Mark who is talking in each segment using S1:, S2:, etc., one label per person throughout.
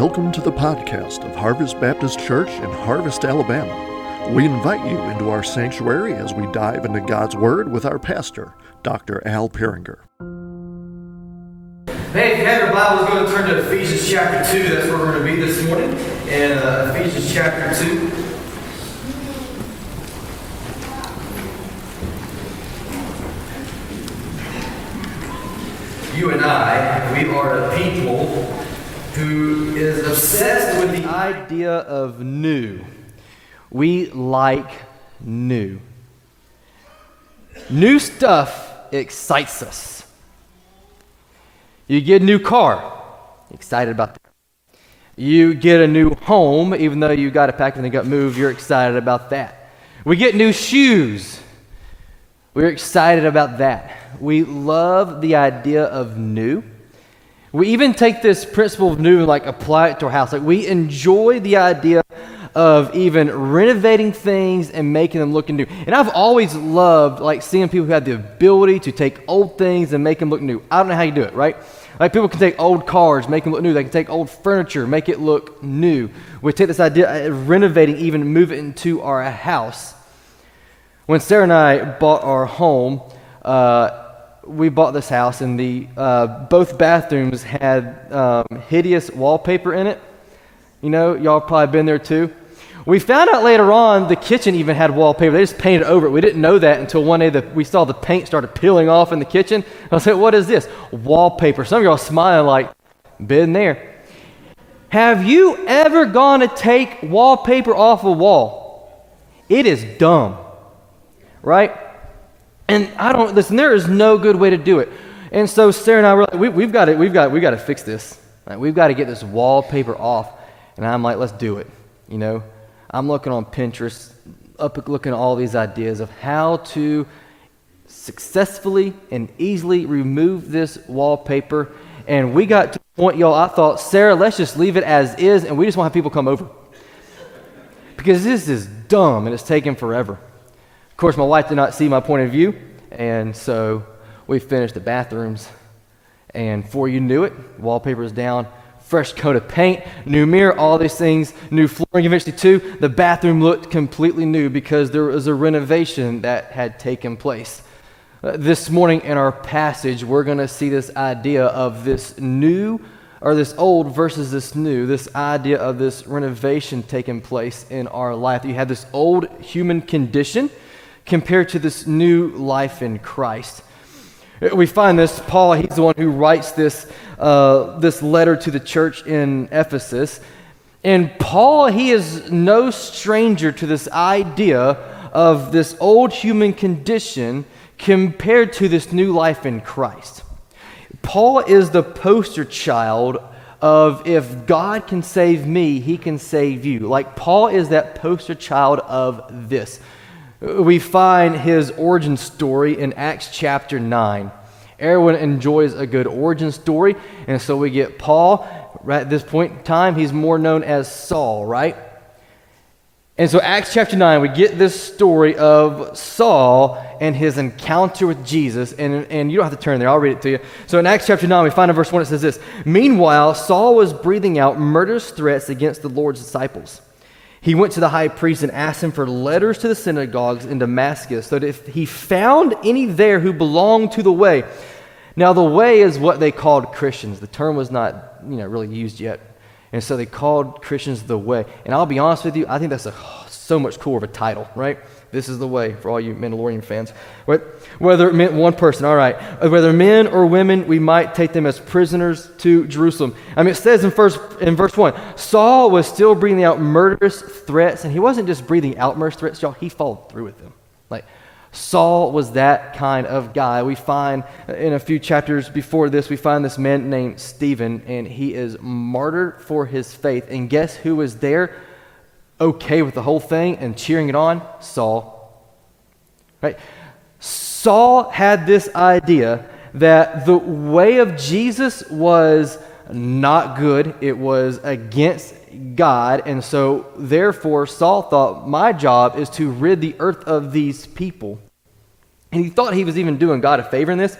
S1: Welcome to the podcast of Harvest Baptist Church in Harvest, Alabama. We invite you into our sanctuary as we dive into God's Word with our pastor, Dr. Al Peringer.
S2: Hey, if you have your Bibles, go to turn to Ephesians chapter 2. That's where we're going to be this morning. In uh, Ephesians chapter 2. You and I, we are a people who is obsessed with the idea of new. We like new. New stuff excites us. You get a new car, excited about that. You get a new home, even though you got a pack and they got moved, you're excited about that. We get new shoes. We're excited about that. We love the idea of new. We even take this principle of new and like apply it to our house. Like we enjoy the idea of even renovating things and making them look new. And I've always loved like seeing people who have the ability to take old things and make them look new. I don't know how you do it, right? Like people can take old cars, make them look new. They can take old furniture, make it look new. We take this idea of renovating, even move it into our house. When Sarah and I bought our home, uh, we bought this house, and the uh, both bathrooms had um, hideous wallpaper in it. You know, y'all probably been there too. We found out later on the kitchen even had wallpaper. They just painted over it. We didn't know that until one day that we saw the paint started peeling off in the kitchen. I was like, "What is this? Wallpaper?" Some of y'all smiling like, "Been there." Have you ever gone to take wallpaper off a wall? It is dumb, right? And I don't listen. There is no good way to do it. And so Sarah and I were like, we, have got to, we've got, we've got to fix this. Like, we've got to get this wallpaper off. And I'm like, let's do it. You know, I'm looking on Pinterest, up looking at all these ideas of how to successfully and easily remove this wallpaper. And we got to the point, y'all. I thought, Sarah, let's just leave it as is, and we just want to have people come over because this is dumb and it's taking forever. Of course, my wife did not see my point of view, and so we finished the bathrooms. And before you knew it, wallpaper wallpaper's down, fresh coat of paint, new mirror, all these things, new flooring eventually too. The bathroom looked completely new because there was a renovation that had taken place. Uh, this morning in our passage, we're going to see this idea of this new or this old versus this new, this idea of this renovation taking place in our life. You have this old human condition compared to this new life in Christ. We find this, Paul, he's the one who writes this, uh, this letter to the church in Ephesus. And Paul, he is no stranger to this idea of this old human condition compared to this new life in Christ. Paul is the poster child of if God can save me, he can save you. Like Paul is that poster child of this. We find his origin story in Acts chapter 9. Everyone enjoys a good origin story, and so we get Paul. Right at this point in time, he's more known as Saul, right? And so, Acts chapter 9, we get this story of Saul and his encounter with Jesus. And, and you don't have to turn there, I'll read it to you. So, in Acts chapter 9, we find in verse 1, it says this Meanwhile, Saul was breathing out murderous threats against the Lord's disciples. He went to the high priest and asked him for letters to the synagogues in Damascus, so that if he found any there who belonged to the way. Now, the way is what they called Christians. The term was not, you know, really used yet. And so they called Christians the way. And I'll be honest with you, I think that's a, so much cooler of a title, right? This is the way for all you Mandalorian fans. Whether it meant one person, all right. Whether men or women, we might take them as prisoners to Jerusalem. I mean, it says in, first, in verse 1 Saul was still breathing out murderous threats, and he wasn't just breathing out murderous threats, y'all, he followed through with them. Like, Saul was that kind of guy. We find in a few chapters before this, we find this man named Stephen, and he is martyred for his faith. And guess who was there? Okay with the whole thing and cheering it on? Saul. Right? Saul had this idea that the way of Jesus was not good, it was against God, and so therefore Saul thought, My job is to rid the earth of these people. And he thought he was even doing God a favor in this.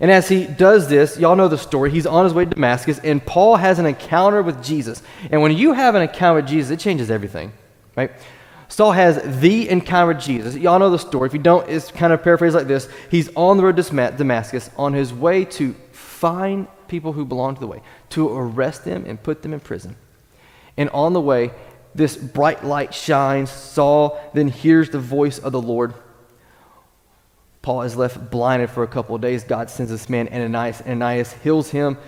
S2: And as he does this, y'all know the story. He's on his way to Damascus, and Paul has an encounter with Jesus. And when you have an encounter with Jesus, it changes everything, right? Saul has the encounter with Jesus. Y'all know the story. If you don't, it's kind of paraphrased like this He's on the road to Damascus on his way to find people who belong to the way, to arrest them and put them in prison. And on the way, this bright light shines. Saul then hears the voice of the Lord. Paul is left blinded for a couple of days. God sends this man, Ananias. Ananias heals him.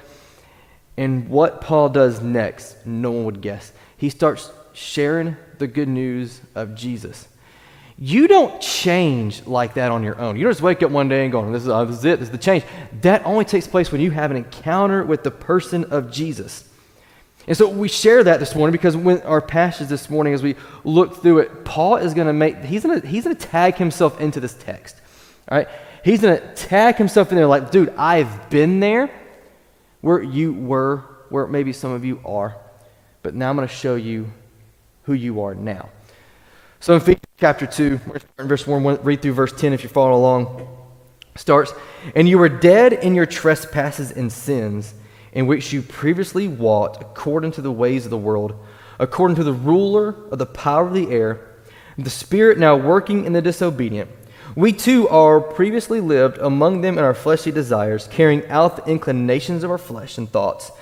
S2: And what Paul does next, no one would guess. He starts sharing the good news of Jesus. You don't change like that on your own. You don't just wake up one day and go, this is, oh, this is it, this is the change. That only takes place when you have an encounter with the person of Jesus. And so we share that this morning because when our passage this morning, as we look through it, Paul is going to make, he's going he's going to tag himself into this text. All right? He's going to tag himself in there like, dude, I've been there where you were, where maybe some of you are, but now I'm going to show you who you are now. So in Ephesians chapter 2, verse 1, read through verse 10 if you're following along, starts, And you were dead in your trespasses and sins, in which you previously walked according to the ways of the world, according to the ruler of the power of the air, the spirit now working in the disobedient. We too are previously lived among them in our fleshly desires, carrying out the inclinations of our flesh and thoughts,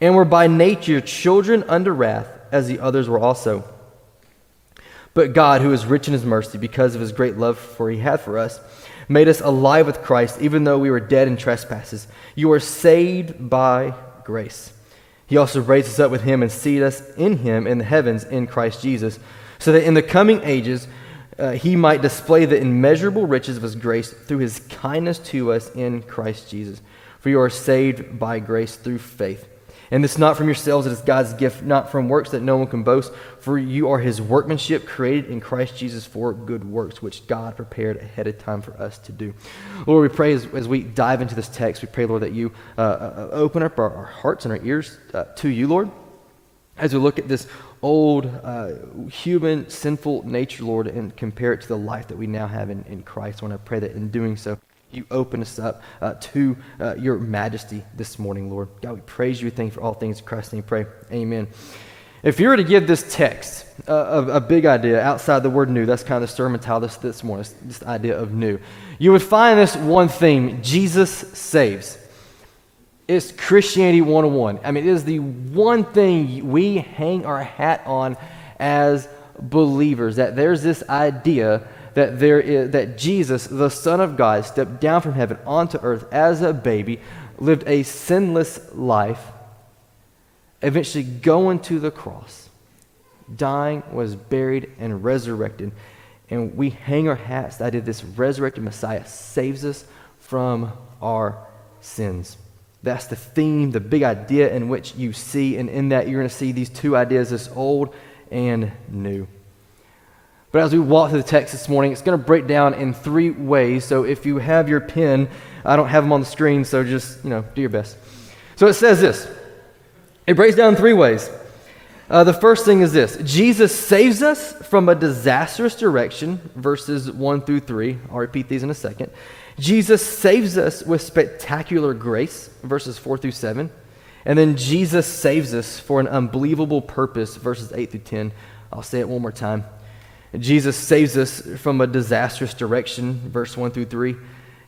S2: and were by nature children under wrath as the others were also. But God, who is rich in his mercy, because of his great love for he had for us, made us alive with Christ, even though we were dead in trespasses. You are saved by grace. He also raised us up with him and seated us in him in the heavens in Christ Jesus, so that in the coming ages uh, he might display the immeasurable riches of his grace through his kindness to us in Christ Jesus. For you are saved by grace through faith. And this not from yourselves, it is God's gift, not from works that no one can boast. For you are his workmanship, created in Christ Jesus for good works, which God prepared ahead of time for us to do. Lord, we pray as, as we dive into this text, we pray, Lord, that you uh, uh, open up our, our, hearts and our ears uh, to you, Lord, as we look at this old uh, human sinful nature, Lord, and compare it to the life that we now have in, in Christ. I want to pray that in doing so, you open us up uh, to uh, your majesty this morning, Lord. God, we praise you. Thank you for all things in Christ. And we pray. Amen. If you were to give this text uh, a, a, big idea outside the word new, that's kind of the sermon title this, this morning, this idea of new, you would find this one theme Jesus saves. It's Christianity 101. I mean, it is the one thing we hang our hat on as believers that there's this idea that, there is, that Jesus, the Son of God, stepped down from heaven onto earth as a baby, lived a sinless life, eventually going to the cross, dying, was buried, and resurrected. And we hang our hats that this resurrected Messiah saves us from our sins. That's the theme, the big idea in which you see, and in that you're going to see these two ideas, this old and new. But as we walk through the text this morning, it's going to break down in three ways. So if you have your pen, I don't have them on the screen, so just, you know, do your best. So it says this. It breaks down three ways. Uh, the first thing is this Jesus saves us from a disastrous direction, verses 1 through 3. I'll repeat these in a second. Jesus saves us with spectacular grace, verses 4 through 7. And then Jesus saves us for an unbelievable purpose, verses 8 through 10. I'll say it one more time. Jesus saves us from a disastrous direction, verse 1 through 3.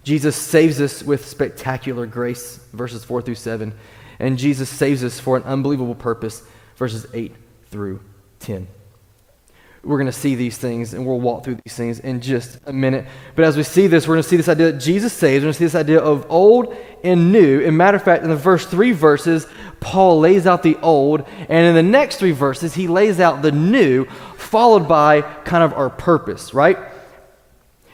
S2: Jesus saves us with spectacular grace, verses 4 through 7. And Jesus saves us for an unbelievable purpose, verses 8 through 10. We're going to see these things and we'll walk through these things in just a minute. But as we see this, we're going to see this idea that Jesus saves. We're going to see this idea of old and new. And matter of fact, in the first three verses, Paul lays out the old. And in the next three verses, he lays out the new, followed by kind of our purpose, right?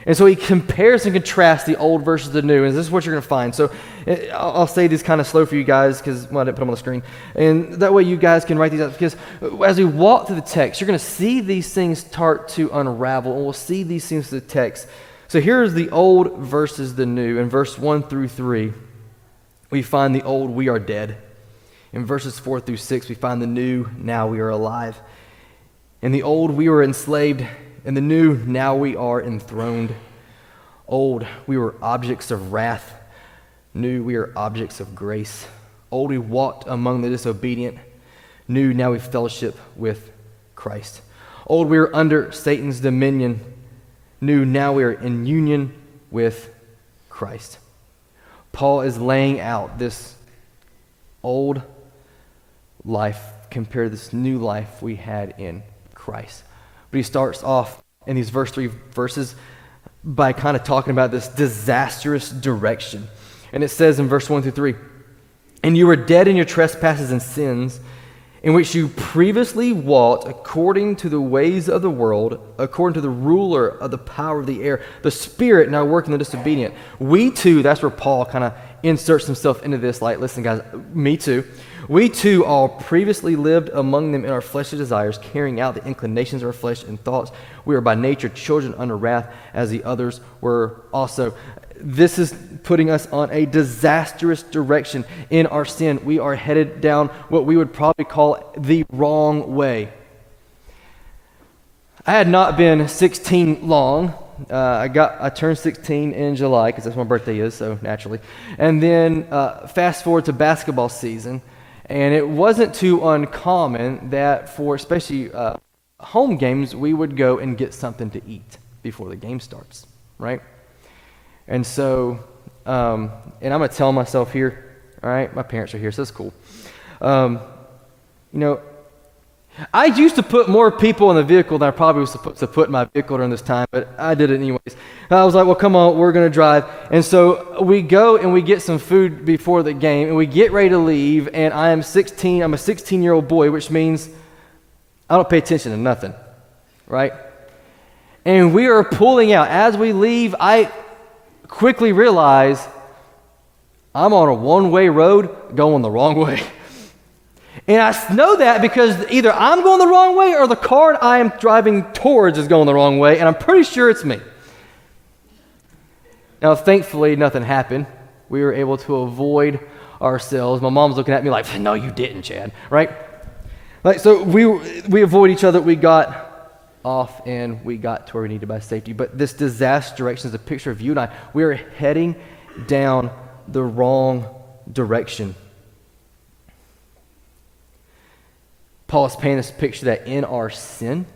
S2: And so he compares and contrasts the old versus the new, and this is what you're going to find. So eh, I'll say these kind of slow for you guys because well, I didn't put them on the screen. And that way you guys can write these out because as we walk through the text, you're going to see these things start to unravel, and we'll see these things through the text. So here's the old versus the new. In verse 1 through 3, we find the old, we are dead. In verses 4 through 6, we find the new, now we are alive. In the old, we were enslaved. In the new, now we are enthroned. Old, we were objects of wrath. New, we are objects of grace. Old, we walked among the disobedient. New, now we fellowship with Christ. Old, we are under Satan's dominion. New, now we are in union with Christ. Paul is laying out this old life compared to this new life we had in Christ. But he starts off in these verse three verses by kind of talking about this disastrous direction. And it says in verse 1 through 3 And you were dead in your trespasses and sins, in which you previously walked according to the ways of the world, according to the ruler of the power of the air, the spirit now working the disobedient. We too, that's where Paul kind of inserts himself into this. Like, listen, guys, me too. We too all previously lived among them in our fleshly desires, carrying out the inclinations of our flesh and thoughts. We are by nature children under wrath, as the others were also. This is putting us on a disastrous direction in our sin. We are headed down what we would probably call the wrong way. I had not been 16 long. Uh, I got I turned 16 in July because that's when my birthday is, so naturally. And then uh, fast forward to basketball season, and it wasn't too uncommon that for especially uh, home games, we would go and get something to eat before the game starts, right? And so, um, and I'm to tell myself here, all right, my parents are here, so it's cool. Um, you know, I used to put more people in the vehicle than I probably was supposed to put in my vehicle during this time, but I did it anyways. I was like, well, come on, we're going to drive. And so uh, we go and we get some food before the game, and we get ready to leave, and I am 16. I'm a 16 year old boy, which means I don't pay attention to nothing, right? And we are pulling out. As we leave, I quickly realize I'm on a one way road going the wrong way. And I know that because either I'm going the wrong way or the car I am driving towards is going the wrong way, and I'm pretty sure it's me. Now, thankfully, nothing happened. We were able to avoid ourselves. My mom's looking at me like, no, you didn't, Chad, right? Like, so we, we avoid each other. We got off and we got to where we needed by safety. But this disaster direction is a picture of you and I. We are heading down the wrong direction. Paul is painting this picture that in our sin,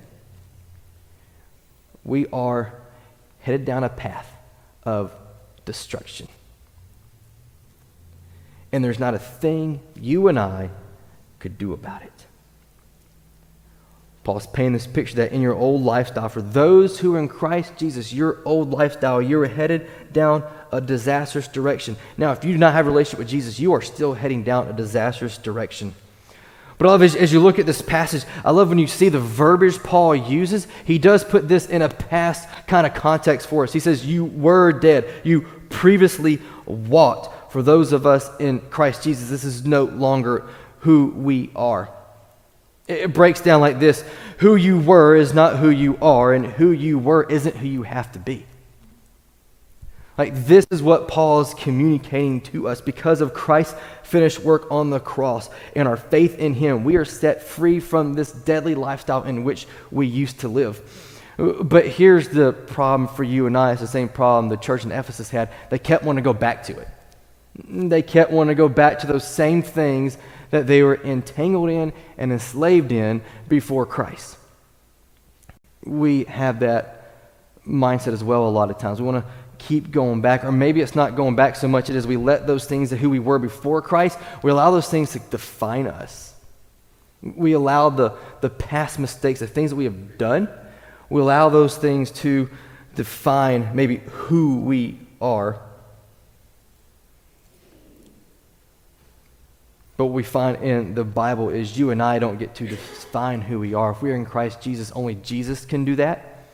S2: we are headed down a path of destruction. And there's not a thing you and I could do about it. Paul's painting this picture that in your old lifestyle, for those who are in Christ Jesus, your old lifestyle, you're headed down a disastrous direction. Now, if you do not have a relationship with Jesus, you are still heading down a disastrous direction. But I love as, as you look at this passage, I love when you see the verbiage Paul uses. He does put this in a past kind of context for us. He says, You were dead. You previously walked. For those of us in Christ Jesus, this is no longer who we are. It breaks down like this Who you were is not who you are, and who you were isn't who you have to be. Like, this is what Paul is communicating to us. Because of Christ's finished work on the cross and our faith in Him, we are set free from this deadly lifestyle in which we used to live. But here's the problem for you and I. It's the same problem the church in Ephesus had. They kept wanting to go back to it. They kept wanting to go back to those same things that they were entangled in and enslaved in before Christ. We have that mindset as well a lot of times. We want to keep going back. Or maybe it's not going back so much as we let those things that who we were before Christ, we allow those things to define us. We allow the, the past mistakes, the things that we have done, we allow those things to define maybe who we are. But what we find in the Bible is you and I don't get to define who we are. If we're in Christ Jesus, only Jesus can do that.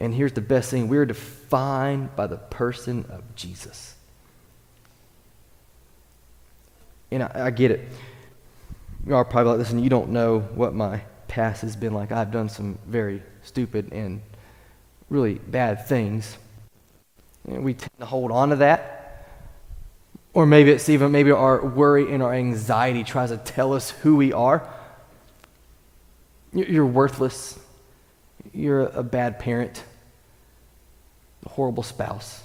S2: And here's the best thing we're defined by the person of Jesus. And I, I get it. You are probably like, listen, you don't know what my past has been like. I've done some very stupid and really bad things. And we tend to hold on to that. Or maybe it's even maybe our worry and our anxiety tries to tell us who we are. You're worthless. You're a bad parent horrible spouse.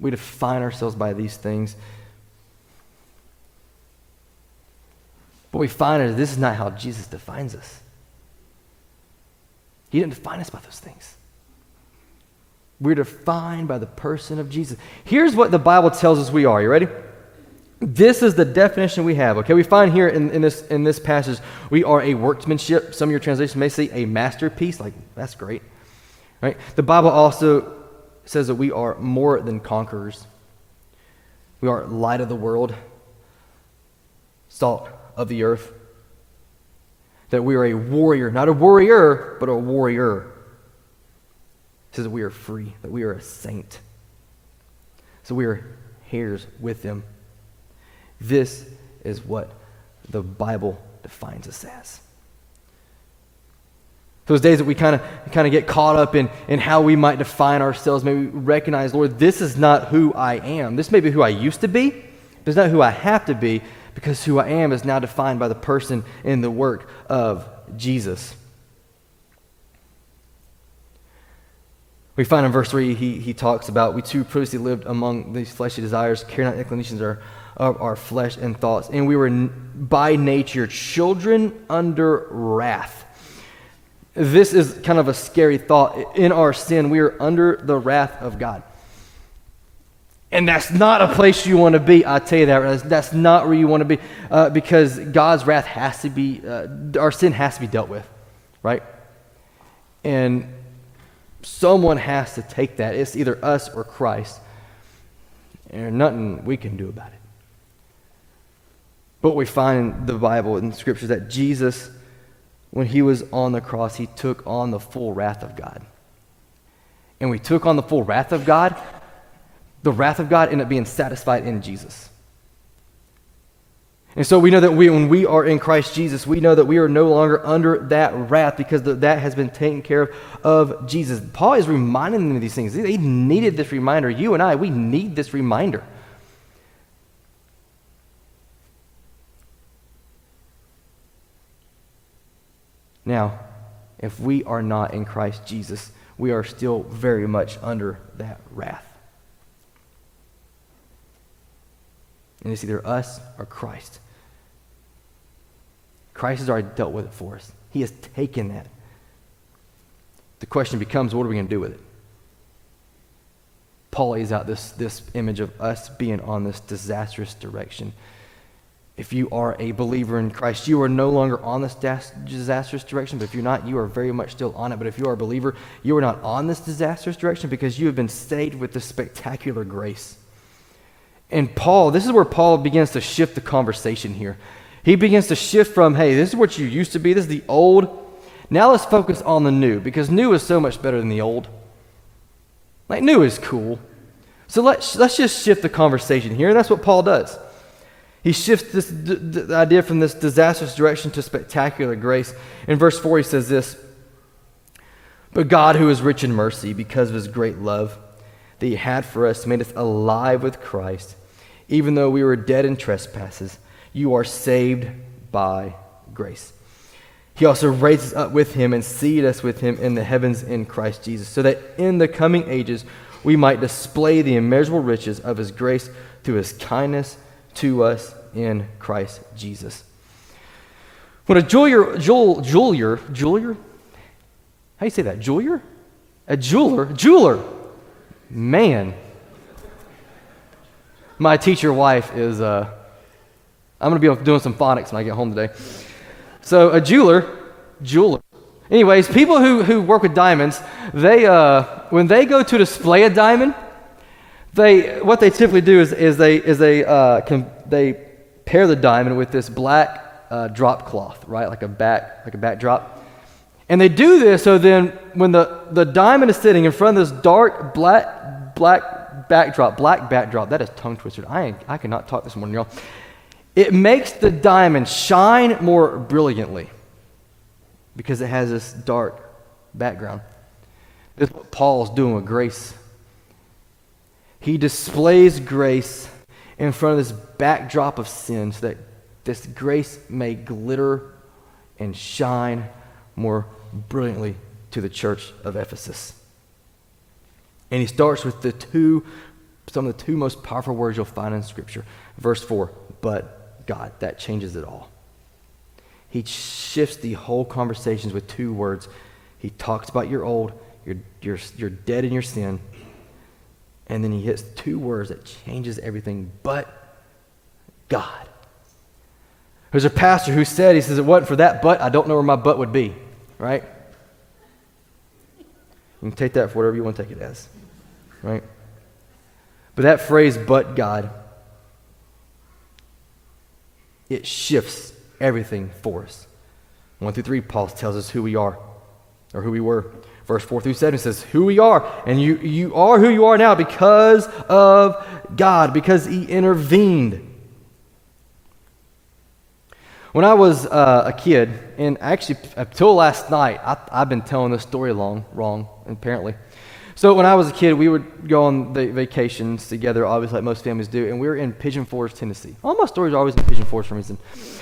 S2: We define ourselves by these things. But we find is this is not how Jesus defines us. He didn't define us by those things. We're defined by the person of Jesus. Here's what the Bible tells us we are. You ready? This is the definition we have. Okay, we find here in, in, this, in this passage, we are a workmanship. Some of your translations may say a masterpiece. Like, that's great. Right? The Bible also says that we are more than conquerors. We are light of the world, salt of the earth. That we are a warrior, not a warrior, but a warrior. It says that we are free, that we are a saint. So we are heirs with them. This is what the Bible defines us as. Those days that we kind of kind of get caught up in, in how we might define ourselves, maybe recognize, Lord, this is not who I am. This may be who I used to be, but it's not who I have to be, because who I am is now defined by the person in the work of Jesus. We find in verse 3, he, he talks about, We too previously lived among these fleshly desires, carrying out inclinations of our, of our flesh and thoughts. And we were by nature children under wrath. This is kind of a scary thought. In our sin, we are under the wrath of God. And that's not a place you want to be. I tell you that. That's not where you want to be uh, because God's wrath has to be, uh, our sin has to be dealt with, right? And Someone has to take that. It's either us or Christ. And there's nothing we can do about it. But we find in the Bible and the scriptures that Jesus, when he was on the cross, he took on the full wrath of God. And we took on the full wrath of God. The wrath of God ended up being satisfied in Jesus. And so we know that we, when we are in Christ Jesus, we know that we are no longer under that wrath because the, that has been taken care of of Jesus. Paul is reminding them of these things. They needed this reminder. You and I, we need this reminder. Now, if we are not in Christ Jesus, we are still very much under that wrath. And it's either us or Christ. Christ has already dealt with it for us. He has taken that. The question becomes what are we going to do with it? Paul lays out this, this image of us being on this disastrous direction. If you are a believer in Christ, you are no longer on this disastrous direction, but if you're not, you are very much still on it. But if you are a believer, you are not on this disastrous direction because you have been saved with this spectacular grace. And Paul, this is where Paul begins to shift the conversation here. He begins to shift from, hey, this is what you used to be, this is the old. Now let's focus on the new, because new is so much better than the old. Like, new is cool. So let's, let's just shift the conversation here. And that's what Paul does. He shifts this d- d- idea from this disastrous direction to spectacular grace. In verse 4, he says this But God, who is rich in mercy, because of his great love that he had for us, made us alive with Christ, even though we were dead in trespasses. You are saved by grace. He also raised us up with him and seated us with him in the heavens in Christ Jesus, so that in the coming ages we might display the immeasurable riches of his grace through his kindness to us in Christ Jesus. When a jeweler, jeweler, jeweler, jeweler, how do you say that? Jeweler? A jeweler, jeweler, man. My teacher wife is uh, I'm going to be doing some phonics when I get home today. So, a jeweler, jeweler. Anyways, people who, who work with diamonds, they, uh, when they go to display a diamond, they, what they typically do is, is they, is they, uh, can, they pair the diamond with this black uh, drop cloth, right? Like a back, like a backdrop. And they do this so then when the, the diamond is sitting in front of this dark black, black backdrop, black backdrop, that is tongue twisted. I, I cannot talk this morning, y'all. It makes the diamond shine more brilliantly because it has this dark background. This is what Paul's doing with grace. He displays grace in front of this backdrop of sin so that this grace may glitter and shine more brilliantly to the church of Ephesus. And he starts with the two some of the two most powerful words you'll find in Scripture. Verse 4, but God. That changes it all. He shifts the whole conversations with two words. He talks about you're old, you're, you're, you're dead in your sin, and then he hits two words that changes everything, but God. There's a pastor who said, he says, it wasn't for that but, I don't know where my butt would be, right? You can take that for whatever you want to take it as, right? But that phrase, but God, it shifts everything for us. 1 through 3, Paul tells us who we are, or who we were. Verse 4 through 7 says, Who we are. And you, you are who you are now because of God, because He intervened. When I was uh, a kid, and actually until last night, I, have been telling this story long, wrong, apparently. So when I was a kid, we would go on the vacations together, obviously like most families do, and we were in Pigeon Forge, Tennessee. All my stories are always in Pigeon Forge for some reason.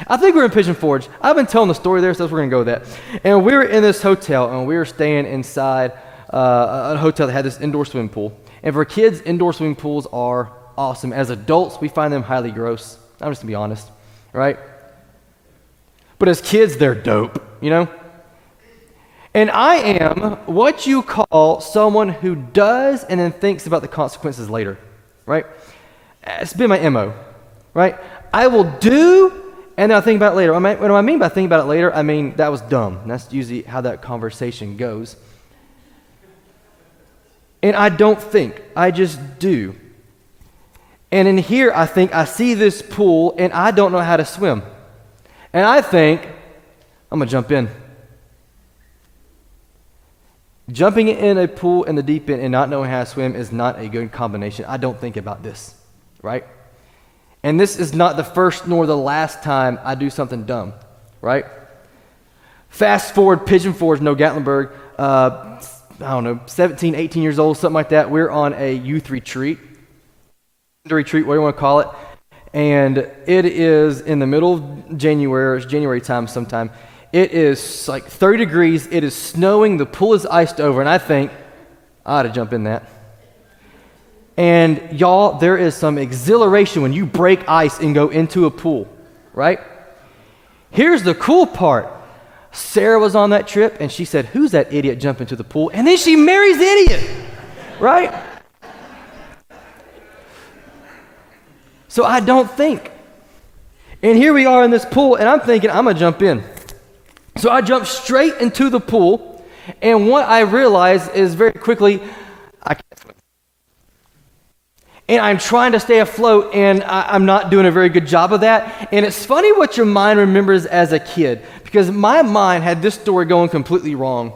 S2: I think we are in Pigeon Forge. I've been telling the story there, so we're to go with that. And we were in this hotel, and we were staying inside uh, a hotel that had this indoor swimming pool. And for kids, indoor swimming pools are awesome. As adults, we find them highly gross. I'm just to be honest, right? But as kids, they're dope, you know? And I am what you call someone who does and then thinks about the consequences later, right? It's been my MO, right? I will do and then I'll think about it later. What do I mean by thinking about it later? I mean, that was dumb. That's usually how that conversation goes. And I don't think, I just do. And in here, I think I see this pool and I don't know how to swim. And I think, I'm going to jump in. Jumping in a pool in the deep end and not knowing how to swim is not a good combination. I don't think about this, right? And this is not the first nor the last time I do something dumb, right? Fast forward, Pigeon Forge, no Gatlinburg, uh, I don't know, 17, 18 years old, something like that. We're on a youth retreat, retreat, what do you want to call it? And it is in the middle of January, it's January time sometime. It is like 30 degrees. It is snowing. The pool is iced over. And I think, I ought to jump in that. And y'all, there is some exhilaration when you break ice and go into a pool, right? Here's the cool part Sarah was on that trip and she said, Who's that idiot jumping into the pool? And then she marries the idiot, right? So I don't think. And here we are in this pool, and I'm thinking, I'm going to jump in. So I jump straight into the pool, and what I realize is very quickly, I can't swim. And I'm trying to stay afloat, and I, am not doing a very good job of that. And it's funny what your mind remembers as a kid, because my mind had this story going completely wrong.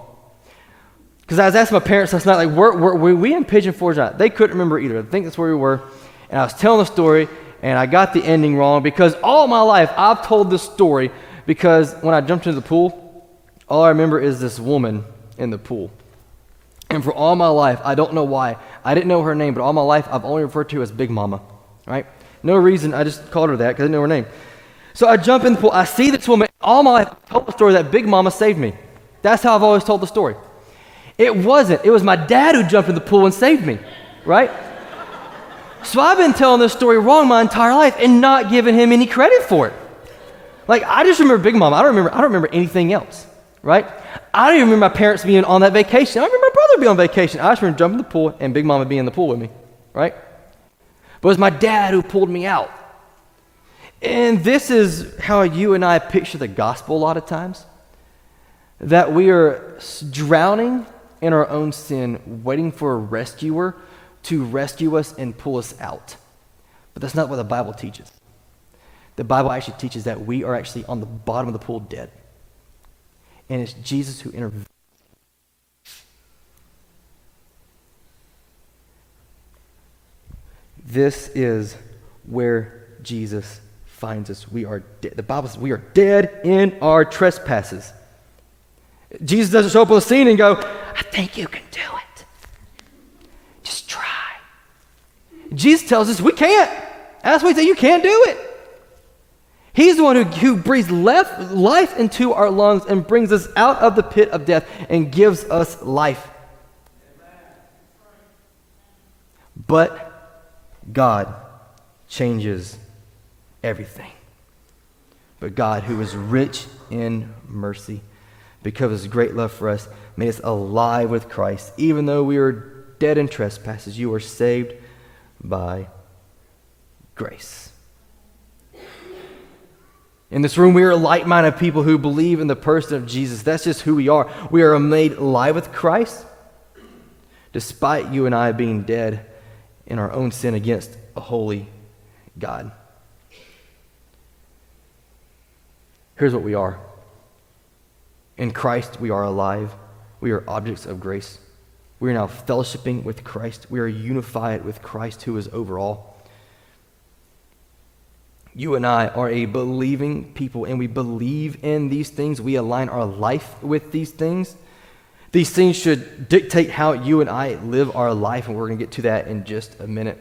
S2: Because I was asking my parents last night, like, were, were, were we in Pigeon Forge? Not? They couldn't remember either. I think that's where we were. And I was telling the story, and I got the ending wrong because all my life I've told this story because when I jumped into the pool, all I remember is this woman in the pool. And for all my life, I don't know why, I didn't know her name, but all my life I've only referred to her as Big Mama, right? No reason, I just called her that because I didn't know her name. So I jump in the pool, I see this woman, all my life I've told the story that Big Mama saved me. That's how I've always told the story. It wasn't, it was my dad who jumped in the pool and saved me, right? So I've been telling this story wrong my entire life and not giving him any credit for it. Like I just remember Big Mom. I don't remember. I don't remember anything else. Right? I don't even remember my parents being on that vacation. I remember my brother being on vacation. I just remember jumping in the pool and Big Mama being in the pool with me. Right? But it was my dad who pulled me out. And this is how you and I picture the gospel a lot of times. That we are drowning in our own sin, waiting for a rescuer to rescue us and pull us out. But that's not what the Bible teaches. The Bible actually teaches that we are actually on the bottom of the pool dead. And it's Jesus who intervenes. This is where Jesus finds us. We are dead. The Bible says we are dead in our trespasses. Jesus doesn't show up on the scene and go, I think you can do it. Just try. Jesus tells us we can't. That's why he said you can't do it. He's the one who, who breathes left, life into our lungs and brings us out of the pit of death and gives us life. But God changes everything. But God, who is rich in mercy, because of his great love for us, made us alive with Christ. Even though we were dead in trespasses, you were saved by grace. In this room, we are like minded people who believe in the person of Jesus. That's just who we are. We are made alive with Christ, despite you and I being dead in our own sin against a holy God. Here's what we are in Christ, we are alive. We are objects of grace. We are now fellowshipping with Christ. We are unified with Christ, who is over all. You and I are a believing people, and we believe in these things. We align our life with these things. These things should dictate how you and I live our life, and we're going to get to that in just a minute.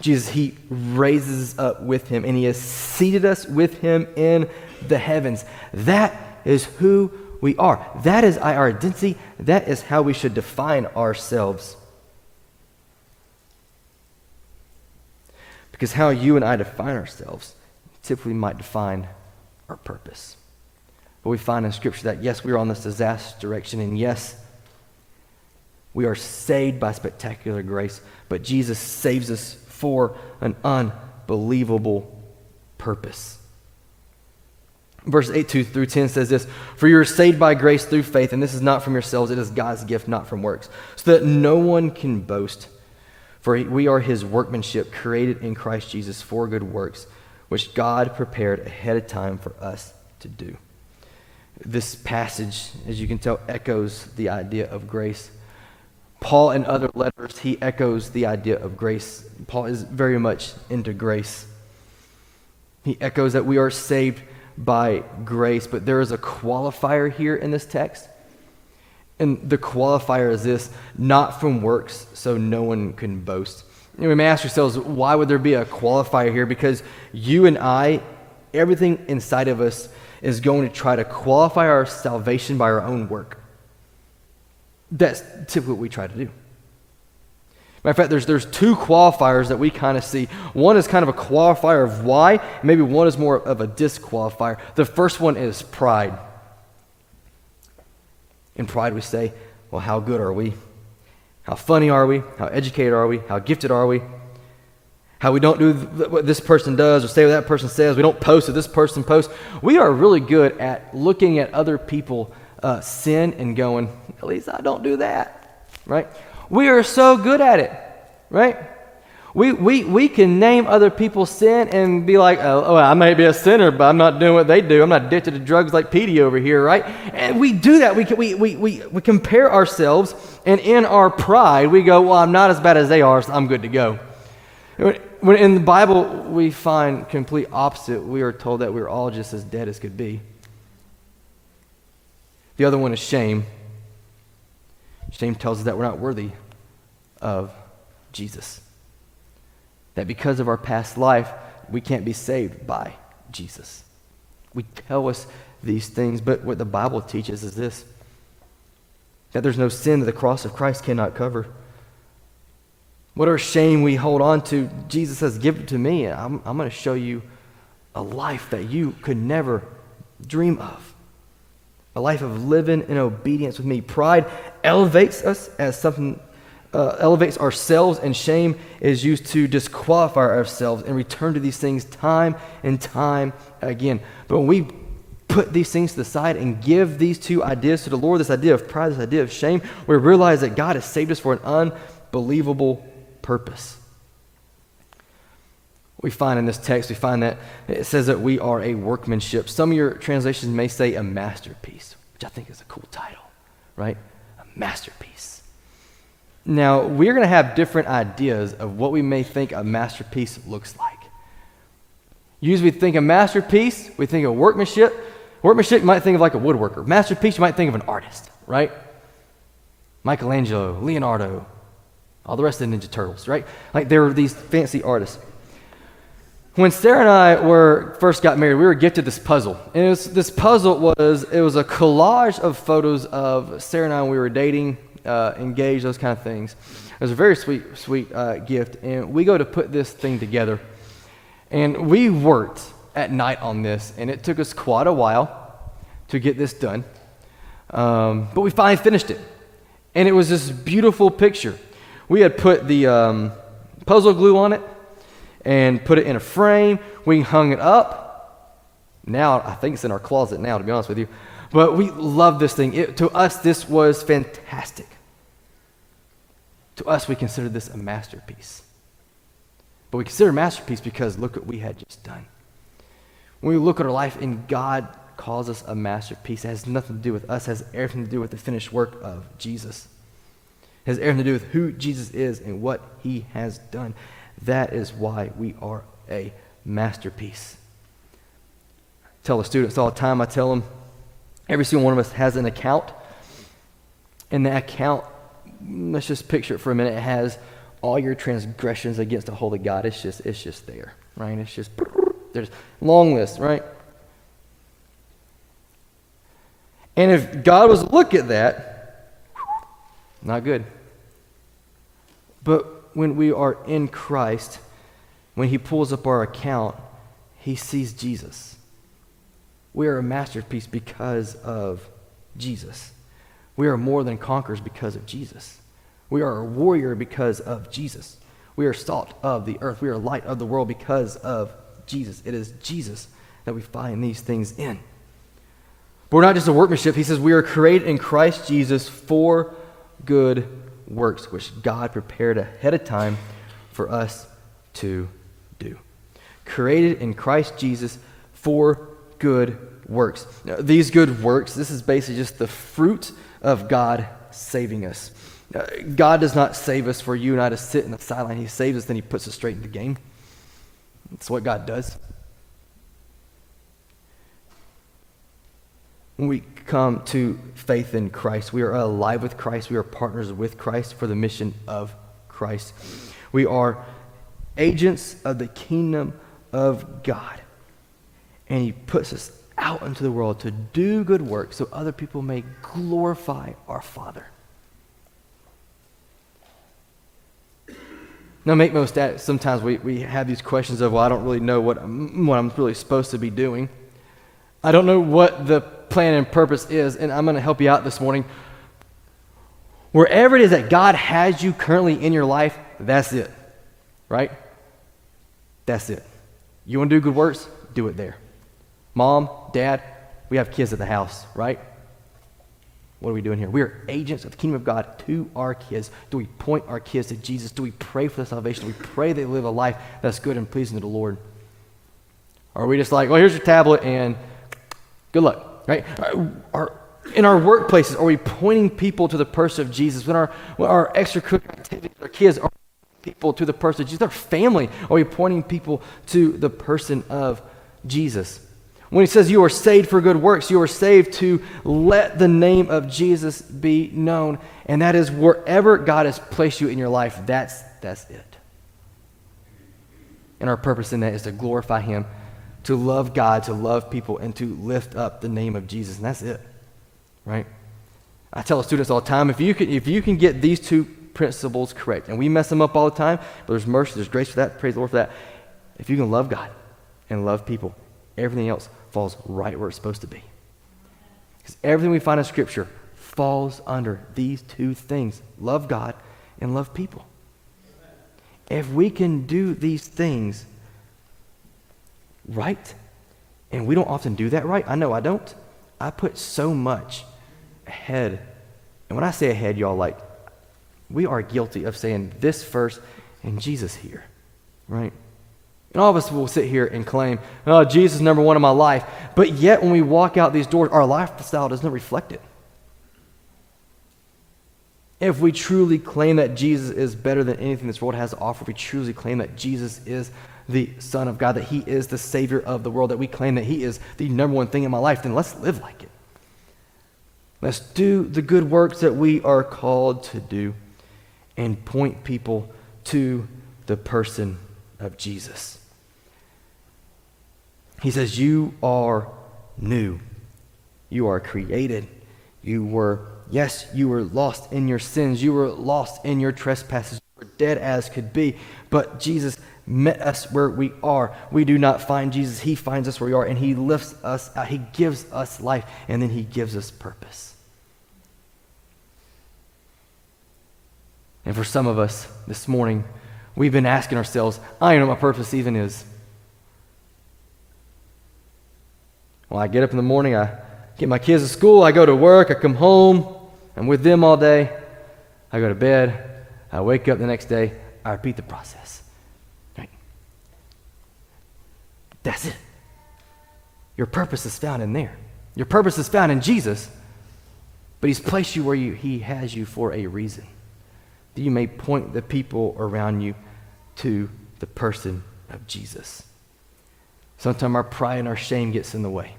S2: Jesus, He raises up with Him, and He has seated us with Him in the heavens. That is who we are. That is our identity. That is how we should define ourselves. Because how you and I define ourselves typically might define our purpose. But we find in Scripture that, yes, we are on this disaster direction, and yes, we are saved by spectacular grace, but Jesus saves us for an unbelievable purpose. Verse 8 2 through 10 says this For you are saved by grace through faith, and this is not from yourselves, it is God's gift, not from works, so that no one can boast. For we are his workmanship, created in Christ Jesus for good works, which God prepared ahead of time for us to do. This passage, as you can tell, echoes the idea of grace. Paul, in other letters, he echoes the idea of grace. Paul is very much into grace. He echoes that we are saved by grace, but there is a qualifier here in this text. And the qualifier is this not from works, so no one can boast. And we may ask ourselves, why would there be a qualifier here? Because you and I, everything inside of us is going to try to qualify our salvation by our own work. That's typically what we try to do. Matter of fact, there's, there's two qualifiers that we kind of see. One is kind of a qualifier of why, maybe one is more of a disqualifier. The first one is pride. In pride, we say, well, how good are we? How funny are we? How educated are we? How gifted are we? How we don't do what this person does or say what that person says. We don't post what this person posts. We are really good at looking at other people uh, sin and going, at least I don't do that, right? We are so good at it, right? We, we, we can name other people's sin and be like, oh, oh, I may be a sinner, but I'm not doing what they do. I'm not addicted to drugs like Petey over here, right? And we do that. We, we, we, we, we compare ourselves, and in our pride, we go, well, I'm not as bad as they are, so I'm good to go. When in the Bible, we find complete opposite. We are told that we're all just as dead as could be. The other one is shame. Shame tells us that we're not worthy of Jesus. That because of our past life, we can't be saved by Jesus. We tell us these things, but what the Bible teaches is this that there's no sin that the cross of Christ cannot cover. Whatever shame we hold on to, Jesus says, Give it to me. I'm, I'm going to show you a life that you could never dream of a life of living in obedience with me. Pride elevates us as something, uh, elevates ourselves, and shame is used to disqualify ourselves and return to these things time and time again. But when we put these things to the side and give these two ideas to the Lord this idea of pride, this idea of shame we realize that God has saved us for an unbelievable purpose. We find in this text, we find that it says that we are a workmanship. Some of your translations may say a masterpiece, which I think is a cool title, right? A masterpiece. Now, we're going to have different ideas of what we may think a masterpiece looks like. Usually, we think a masterpiece, we think of workmanship. Workmanship, you might think of like a woodworker. Masterpiece, you might think of an artist, right? Michelangelo, Leonardo, all the rest of the Ninja Turtles, right? Like they were these fancy artists. When Sarah and I were first got married, we were gifted this puzzle. And was, this puzzle was it was a collage of photos of Sarah and I when we were dating, uh, engaged, those kind of things. It was a very sweet, sweet uh, gift. And we go to put this thing together. And we worked at night on this, and it took us quite a while to get this done. Um, but we finally finished it. And it was this beautiful picture. We had put the um, puzzle glue on it and put it in a frame. We hung it up. Now, I think it's in our closet now, to be honest with you. But we love this thing. It, to us, this was fantastic. To us, we consider this a masterpiece. But we consider a masterpiece because look what we had just done. When we look at our life and God calls us a masterpiece, it has nothing to do with us, has everything to do with the finished work of Jesus. It has everything to do with who Jesus is and what he has done. That is why we are a masterpiece. I tell the students all the time, I tell them, every single one of us has an account. And that account, let's just picture it for a minute, it has all your transgressions against the holy God. It's just, it's just there, right? It's just, there's long list, right? And if God was to look at that, not good. But when we are in Christ, when He pulls up our account, He sees Jesus. We are a masterpiece because of Jesus. We are more than conquerors because of Jesus. We are a warrior because of Jesus. We are salt of the earth. We are light of the world because of Jesus. It is Jesus that we find these things in. But we're not just a workmanship. He says we are created in Christ Jesus for good works, which God prepared ahead of time for us to do. Created in Christ Jesus for good works. Now, these good works, this is basically just the fruit of God saving us. God does not save us for you and I to sit in the sideline. He saves us, then He puts us straight in the game. That's what God does. when we come to faith in Christ, we are alive with Christ. We are partners with Christ for the mission of Christ. We are agents of the kingdom of God. And He puts us out into the world to do good work so other people may glorify our Father. Now, make most sometimes we, we have these questions of, well, I don't really know what I'm, what I'm really supposed to be doing. I don't know what the plan and purpose is, and I'm going to help you out this morning. Wherever it is that God has you currently in your life, that's it. Right? That's it. You want to do good works? Do it there. Mom, dad, we have kids at the house, right? What are we doing here? We are agents of the kingdom of God to our kids. Do we point our kids to Jesus? Do we pray for their salvation? Do we pray they live a life that's good and pleasing to the Lord? Or are we just like, well, here's your tablet and good luck? right? Are, in our workplaces, are we pointing people to the person of Jesus? When our, when our extracurricular activities, our kids are people to the person of Jesus. Our family, are we pointing people to the person of Jesus? When he says you are saved for good works, you are saved to let the name of Jesus be known. And that is wherever God has placed you in your life, that's, that's it. And our purpose in that is to glorify him to love God, to love people, and to lift up the name of Jesus. And that's it, right? I tell students all the time if you can, if you can get these two principles correct, and we mess them up all the time, but there's mercy, there's grace for that, praise the Lord for that. If you can love God and love people, everything else falls right where it's supposed to be. Because everything we find in Scripture falls under these two things love God and love people. If we can do these things, right. And we don't often do that right. I know I don't. I put so much ahead. And when I say ahead, y'all, like, we are guilty of saying this first and Jesus here, right? And all of us will sit here and claim, oh, Jesus is number one in my life. But yet, when we walk out these doors, our lifestyle doesn't reflect it. If we truly claim that Jesus is better than anything this world has to offer, if we truly claim that Jesus is the Son of God, that He is the Savior of the world, that we claim that He is the number one thing in my life, then let's live like it. Let's do the good works that we are called to do and point people to the person of Jesus. He says, You are new. You are created. You were, yes, you were lost in your sins. You were lost in your trespasses. You were dead as could be. But Jesus met us where we are. We do not find Jesus, He finds us where we are, and He lifts us out. He gives us life, and then He gives us purpose. And for some of us this morning, we've been asking ourselves, I don't know what my purpose even is. Well, I get up in the morning, I get my kids to school, I go to work, I come home, I'm with them all day, I go to bed, I wake up the next day, I repeat the process. Right? That's it. Your purpose is found in there. Your purpose is found in Jesus, but He's placed you where you, He has you for a reason. That you may point the people around you to the person of Jesus. Sometimes our pride and our shame gets in the way.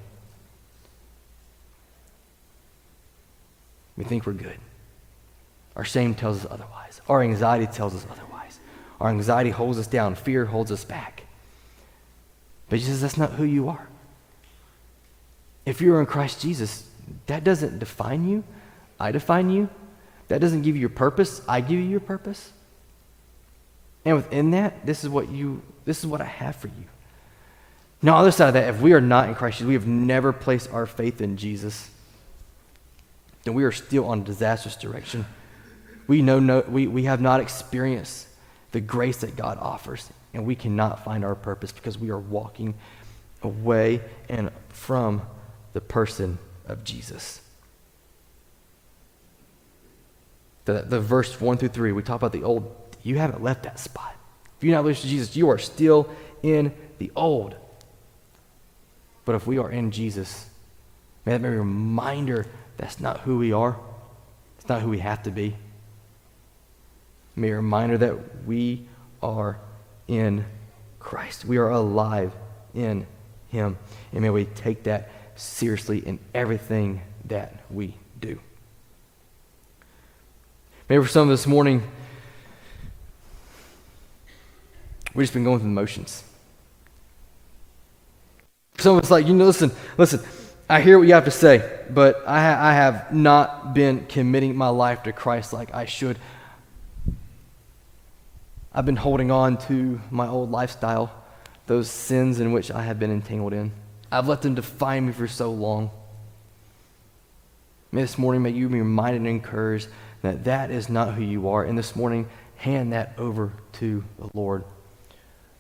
S2: We think we're good. Our shame tells us otherwise. Our anxiety tells us otherwise. Our anxiety holds us down. Fear holds us back. But Jesus, that's not who you are. If you're in Christ Jesus, that doesn't define you. I define you. That doesn't give you your purpose. I give you your purpose. And within that, this is what you this is what I have for you. Now, on the other side of that, if we are not in Christ we have never placed our faith in Jesus, then we are still on a disastrous direction. We know no, we, we have not experienced the grace that God offers, and we cannot find our purpose because we are walking away and from the person of Jesus. The, the verse 1 through 3, we talk about the old. You haven't left that spot. If you're not listening to Jesus, you are still in the old. But if we are in Jesus, may that be a reminder that's not who we are. It's not who we have to be. May a reminder that we are in Christ. We are alive in Him. And may we take that seriously in everything that we do. Maybe for some of this morning, we've just been going through the motions. Some of like, you know, listen, listen, I hear what you have to say, but I, ha- I have not been committing my life to Christ like I should. I've been holding on to my old lifestyle, those sins in which I have been entangled in. I've let them define me for so long. May this morning, may you be reminded and encouraged that that is not who you are. And this morning, hand that over to the Lord.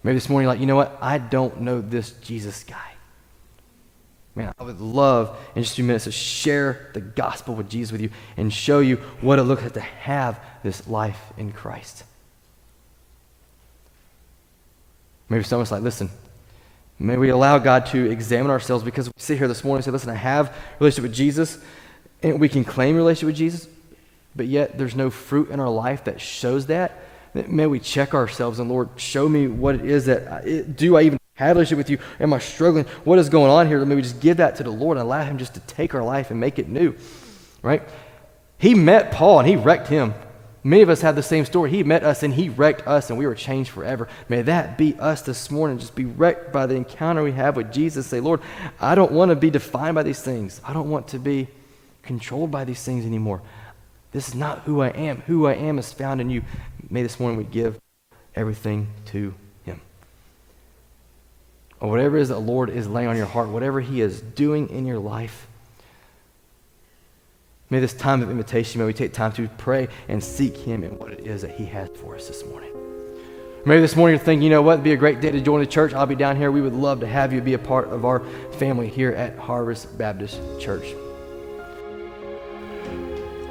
S2: Maybe this morning, like, you know what? I don't know this Jesus guy. Man, I would love in just a few minutes to share the gospel with Jesus with you and show you what it looks like to have this life in Christ. Maybe someone's like, listen, may we allow God to examine ourselves because we sit here this morning and say, listen, I have a relationship with Jesus, and we can claim a relationship with Jesus, but yet there's no fruit in our life that shows that, may we check ourselves and Lord, show me what it is that do I even have a relationship with you? Am I struggling? What is going on here? Let me just give that to the Lord and allow Him just to take our life and make it new, right? He met Paul and he wrecked him. Many of us have the same story. He met us and he wrecked us and we were changed forever. May that be us this morning. Just be wrecked by the encounter we have with Jesus. Say, Lord, I don't want to be defined by these things. I don't want to be controlled by these things anymore. This is not who I am. Who I am is found in you. May this morning we give everything to Him. Or whatever it is that the Lord is laying on your heart, whatever He is doing in your life, may this time of invitation, may we take time to pray and seek Him and what it is that He has for us this morning. Maybe this morning you're thinking, you know what, it'd be a great day to join the church. I'll be down here. We would love to have you be a part of our family here at Harvest Baptist Church.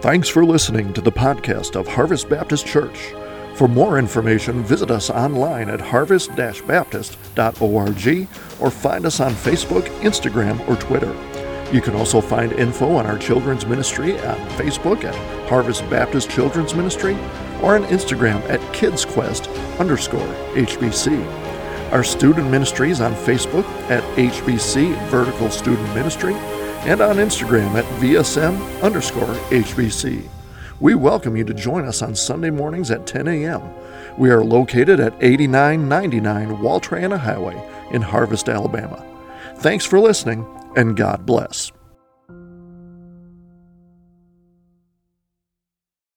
S1: Thanks for listening to the podcast of Harvest Baptist Church. For more information, visit us online at harvest baptist.org or find us on Facebook, Instagram, or Twitter. You can also find info on our children's ministry on Facebook at Harvest Baptist Children's Ministry or on Instagram at KidsQuest underscore HBC. Our student ministries on Facebook at HBC Vertical Student Ministry and on Instagram at VSM underscore HBC. We welcome you to join us on Sunday mornings at 10 a.m. We are located at 8999 Wall Triana Highway in Harvest, Alabama. Thanks for listening, and God bless.